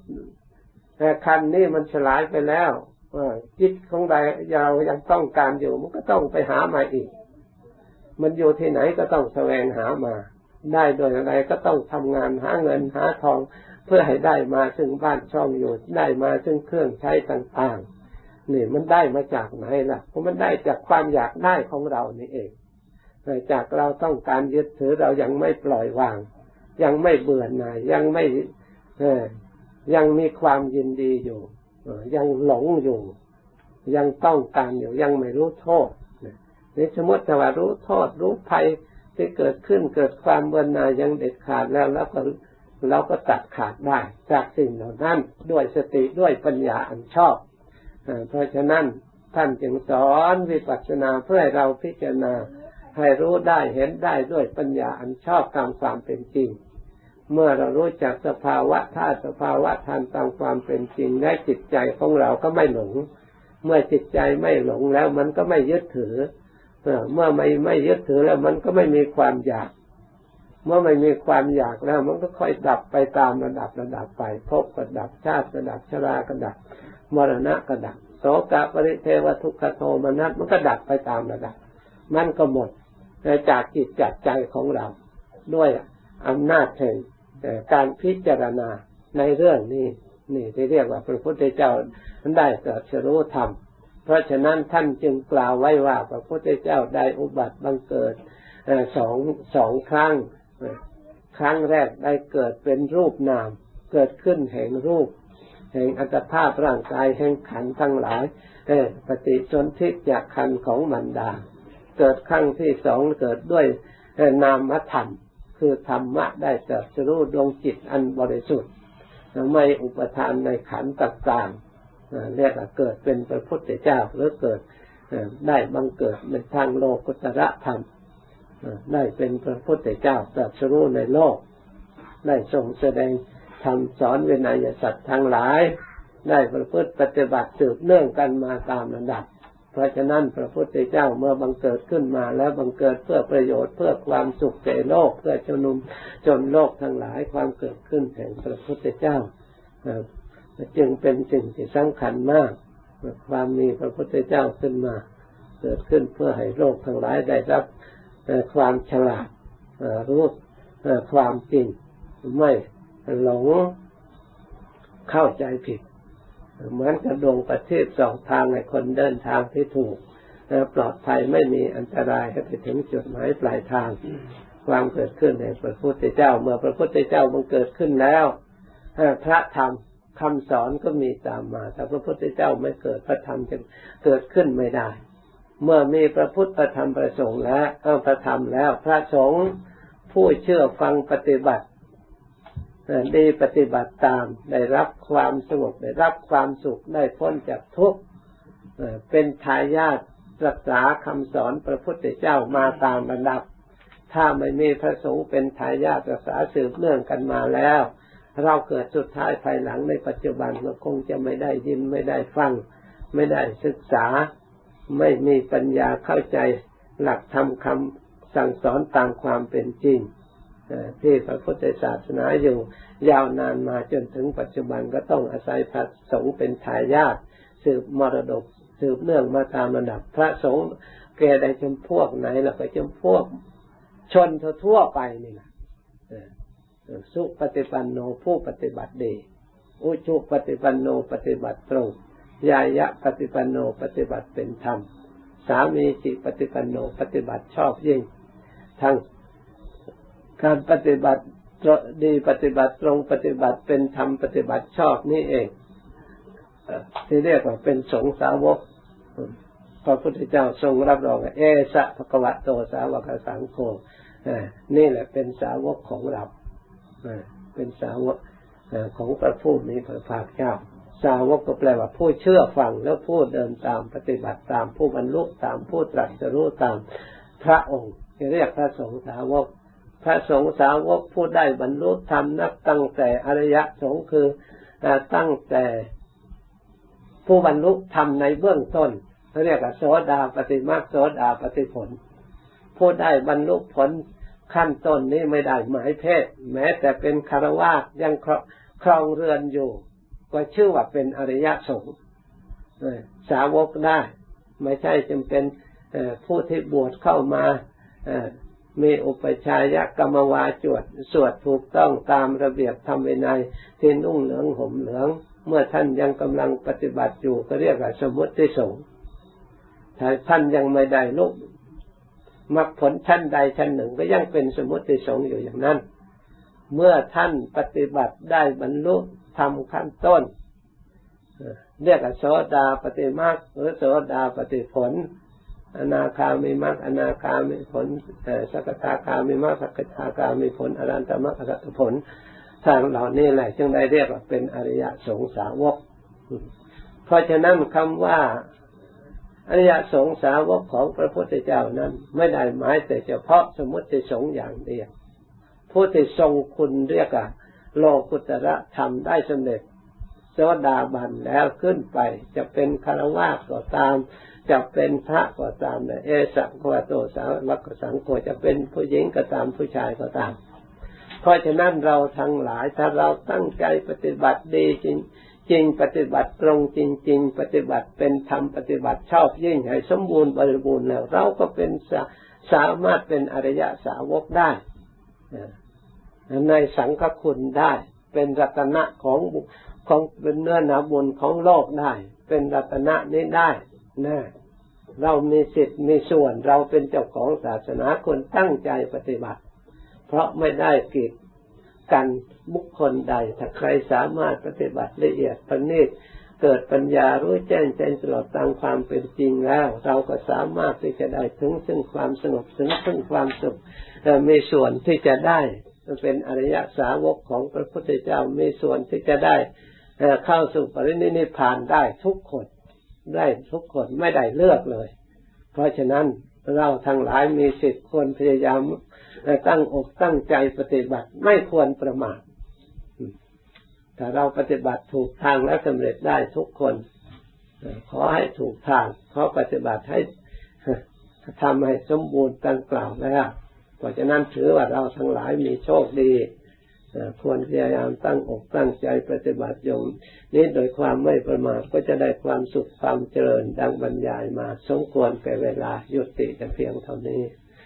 แต่คันนี้มันฉลายไปแล้วจิตของเราเรายังต้องการอยู่ มันก็ต้องไปหามาอีก มันอยู่ที่ไหนก็ต้องแสวงหามา ได้โดยอะไรก็ต้องทำงานหาเงินหาทองเพื่อให้ได้มาซึ่งบ้านช่องอยู่ได้มาซึ่งเครื่องใช้ต่างๆ นี่มันได้มาจากไหนล่ะเพราะมันได้จากความอยากได้ของเรานี่เองจากเราต้องการยึดถือเรายังไม่ปล่อยวาง ยังไม่เบื่อหน่ายยังไม่ยังมีความยินดีอยู่ยังหลงอยู่ ยังต้องการอยู่ยังไม่รู้โทษนี่สมมติว่ารู้โทษ รู้ภัยที่เกิดขึ้นเกิดความเบื่อหน่ายยังเด็ดขาดแล้วแล้วก็เราก็ตัดขาดได้ จากสิ่งเหล่านั้นด้วยสติด้วยปัญญาอันชอบ เพราะฉะนั้นท่านจึงสอนวิปัสสนาเพื่อให้เราพิจารณาให้รู้ได้เห็นได้ด้วยปัญญาอันชอบตามความเป็นจริง เมื่อเรารู้จักสภาวะธาตุสภาวะธรรมตามความเป็นจริงและจิตใจของเราก็ไม่หลง เมื่อจิตใจไม่หลงแล้วมันก็ไม่ยึดถือเมื่อไม่ไม่ยึดถือแล้วมันก็ไม่มีความอยาก เมื่อไม่มีความอยากแล้ว มันก็ค่อยดับไปตามระดับระดับไปพบก็ดับชาติก็ดับชราก็ดับ มรณะก็ดับโสกปริเทวทุกขโทมนัสมันก็ดับไปตามระดับ มันก็หมดจากจิตจากใจของเรา ด้วยอำนาจแห่งการพิจารณาในเรื่องนี้ นี่ที่เรียกว่าพระพุทธเจ้าได้ตรัสรู้ธรรม เพราะฉะนั้นท่านจึงกล่าวไว้ว่าพระพุทธเจ้าได้อุบัติบังเกิดสองสองครั้ง ครั้งแรกได้เกิดเป็นรูปนาม เกิดขึ้นแห่งรูป แห่งอัตภาพร่างกายแห่งขันทั้งหลายปฏิจนทิจากขันของมันดา เกิดครั้งที่สองเกิดด้วยนามธรรม คือธรรมะได้ตรัสรู้ดวงจิตอันบริสุทธิ์ไม่อุปทานในขันต่างๆเรียกว่าเกิดเป็นพระพุทธเจ้าหรือเกิดได้บังเกิดในทางโลกุตระธรรมได้เป็นพระพุทธเจ้าตรัสรู้ในโลก ได้ทรงแสดง ทำสอนเวนยสัตว์ทั้งหลาย ได้ประพฤติปฏิบัติสืบเนื่องกันมาตามระดับ เพราะฉะนั้นพระพุทธเจ้าเมื่อบังเกิดขึ้นมาแล้วบังเกิดเพื่อประโยชน์เพื่อความสุขแก่โลกเพื่อจนุมจนโลกทั้งหลายความเกิดขึ้นแห่งพระพุทธเจ้าจึงเป็นสิ่งที่สำคัญมาก ความมีพระพุทธเจ้าขึ้นมา เกิดขึ้นเพื่อให้โลกทั้งหลายได้รับความฉลาดรู้ความจริงไม่ หลงเข้าใจผิด เหมือนกับดวงประเทีปสองทางในคนเดินทางที่ถูกปลอดภัยไม่มีอันตรายให้ไปถึงจุดหมายปลายทาง ความเกิดขึ้นในพระพุทธเจ้า เมื่อพระพุทธเจ้ามันเกิดขึ้นแล้วพระธรรมคำสอนก็มีตามมาถ้าพระพุทธเจ้าไม่เกิดพระธรรมจะเกิดขึ้นไม่ได้ เมื่อมีพระพุทธพระธรรมประสงค์แล้วพระธรรมแล้ว พระสงฆ์ผู้เชื่อฟังปฏิบัติ ได้ปฏิบัติตามได้รับความสงบได้รับความสุขได้พ้นจากทุกข์เป็นทายาทรักษาคำสอนพระพุทธเจ้ามาตามระดับ ถ้าไม่มีพระสงฆ์เป็นทายาทรักษาสืบเนื่องกันมาแล้ว เราเกิดสุดท้ายภายหลังในปัจจุบันเราคงจะไม่ได้ยินไม่ได้ฟัง ไม่ได้ศึกษา ไม่มีปัญญาเข้าใจหลักธรรมคำสั่งสอนตามความเป็นจริง ที่พระพุทธศาสนาอยู่ยาวนานมาจนถึงปัจจุบันก็ต้องอาศัยพระสงฆ์เป็นทายาทสืบมรดก สืบเนื่องมาตามระดับ พระสงฆ์แกได้จำพวกไหนล่ะก็จำพวกชนทั่วไปนี่แหละสุปฏิปันโนผู้ปฏิบัติดี อุชุปฏิปันโนปฏิบัติตรงยายะปฏิปันโนปฏิบัติเป็นธรรม สามีจิปฏิปันโนปฏิบัติชอบยิ่ง ทั้ง การปฏิบัติดีปฏิบัติตรงปฏิบัติเป็นธรรมปฏิบัติชอบนี่เองที่เรียกว่าเป็นสงสาวกพระพุทธเจ้าทรงรับรองเอสะภะควะโตสาวกสังโฆนี่แหละเป็นสาวกของเราเป็นสาวกของพระผู้มีพระภาคเจ้า สาวกก็แปลว่าผู้เชื่อฟังแล้วผู้เดินตามปฏิบัติตามผู้บรรลุตามผู้ตรัสรู้ตามพระองค์เรียกพระสงฆ์สาวก พระสงฆ์สาวกผู้ได้บรรลุธรรมนับตั้งแต่อริยสงฆ์คือตั้งแต่ผู้บรรลุธรรมในเบื้องต้นเขาเรียกว่าโสดาปฏิมาโสดาปฏิผล ผู้ได้บรรลุผลขั้นต้นนี้ไม่ได้หมายเพศ แม้แต่เป็นคารวะยังครองเรือนอยู่ ก็ชื่อว่าเป็นอริยสงฆ์สาวกได้ ไม่ใช่จำเป็นผู้ที่บวชเข้ามา มีอุปชัยกรรมวาจวดสวดถูกต้องตามระเบียบธรรมวินัยที่นุ่งเหลืองห่มเหลือง เมื่อท่านยังกำลังปฏิบัติอยู่ก็เรียกว่าสมุติสงฆ์ถ้าท่านยังไม่ได้ลุกมรรคผลชั้นใดชั้นหนึ่งก็ยังเป็นสมุติสงฆ์อยู่อย่างนั้น เมื่อท่านปฏิบัติได้บรรลุทำขั้นต้นเรียกว่าโสดาปฏิมาหรือโสดาปฏิผล อนาคามีมรรคอนาคามีผลสักตาคามีมรรคสักตาคามีผลอรันตมรรคอรัตผลทางเหล่านี้แหละจึงได้เรียกว่าเป็นอริยสงสาวก เพราะฉะนั้นคำว่าอริยสงสาวกของพระพุทธเจ้านั้น ไม่ได้หมายแต่เฉพาะสมุติสงอย่างเดียวผู้ที่ทรงคุณเรียกว่าโลกุตระธรรมได้สำเร็จโสดาบันแล้วขึ้นไปจะเป็นคารวะก็ตาม จะเป็นพระก็ตามนะเอสังโฆโตสาวกสังโฆจะเป็นผู้หญิงก็ตามผู้ชายก็ตาม เพราะฉะนั้นเราทั้งหลายถ้าเราตั้งใจปฏิบัติดีจริงจริงปฏิบัติตรงจริง ๆ ปฏิบัติเป็นธรรมปฏิบัติชอบยิ่งให้สมบูรณ์บริบูรณ์แล้วเราก็เป็นสาสามารถเป็นอริยสาวกได้ในสังฆคุณได้ เป็นรัตนะของของเป็นเนื้อหนาบุญของโลกได้ เป็นรัตนะนี้ได้ นะเรามีสิทธิ์มีส่วนเราเป็นเจ้าของศาสนาคนตั้งใจปฏิบัติ เพราะไม่ได้กีดกันบุคคลใด ถ้าใครสามารถปฏิบัติละเอียดประณีตเกิดปัญญารู้แจ้งแจ้งตลอดตามความเป็นจริงแล้ว เราก็สามารถที่จะได้ถึงซึ่งความสงบถึงซึ่งความสุขมีส่วนที่จะได้เป็นอริยสาวกของพระพุทธเจ้ามีส่วนที่จะได้เข้าสู่ปรินิพพานได้ทุกคน ได้ทุกคนไม่ได้เลือกเลย เพราะฉะนั้นเราทั้งหลายมีสิทธิ์ควรพยายามตั้งอกตั้งใจปฏิบัติไม่ควรประมาทถ้าเราปฏิบัติถูกทางและสำเร็จได้ทุกคนขอให้ถูกทางขอปฏิบัติให้ทำให้สมบูรณ์ตั้งกล่าวแล้วเพราะฉะนั้นถือว่าเราทั้งหลายมีโชคดี ควรพยายามตั้งอกตั้งใจปฏิบัติยงนี้โดยความไม่ประมาทก็จะได้ความสุขความเจริญดังบรรยายมา สมควรแก่เวลายุติแต่เพียงเท่านี้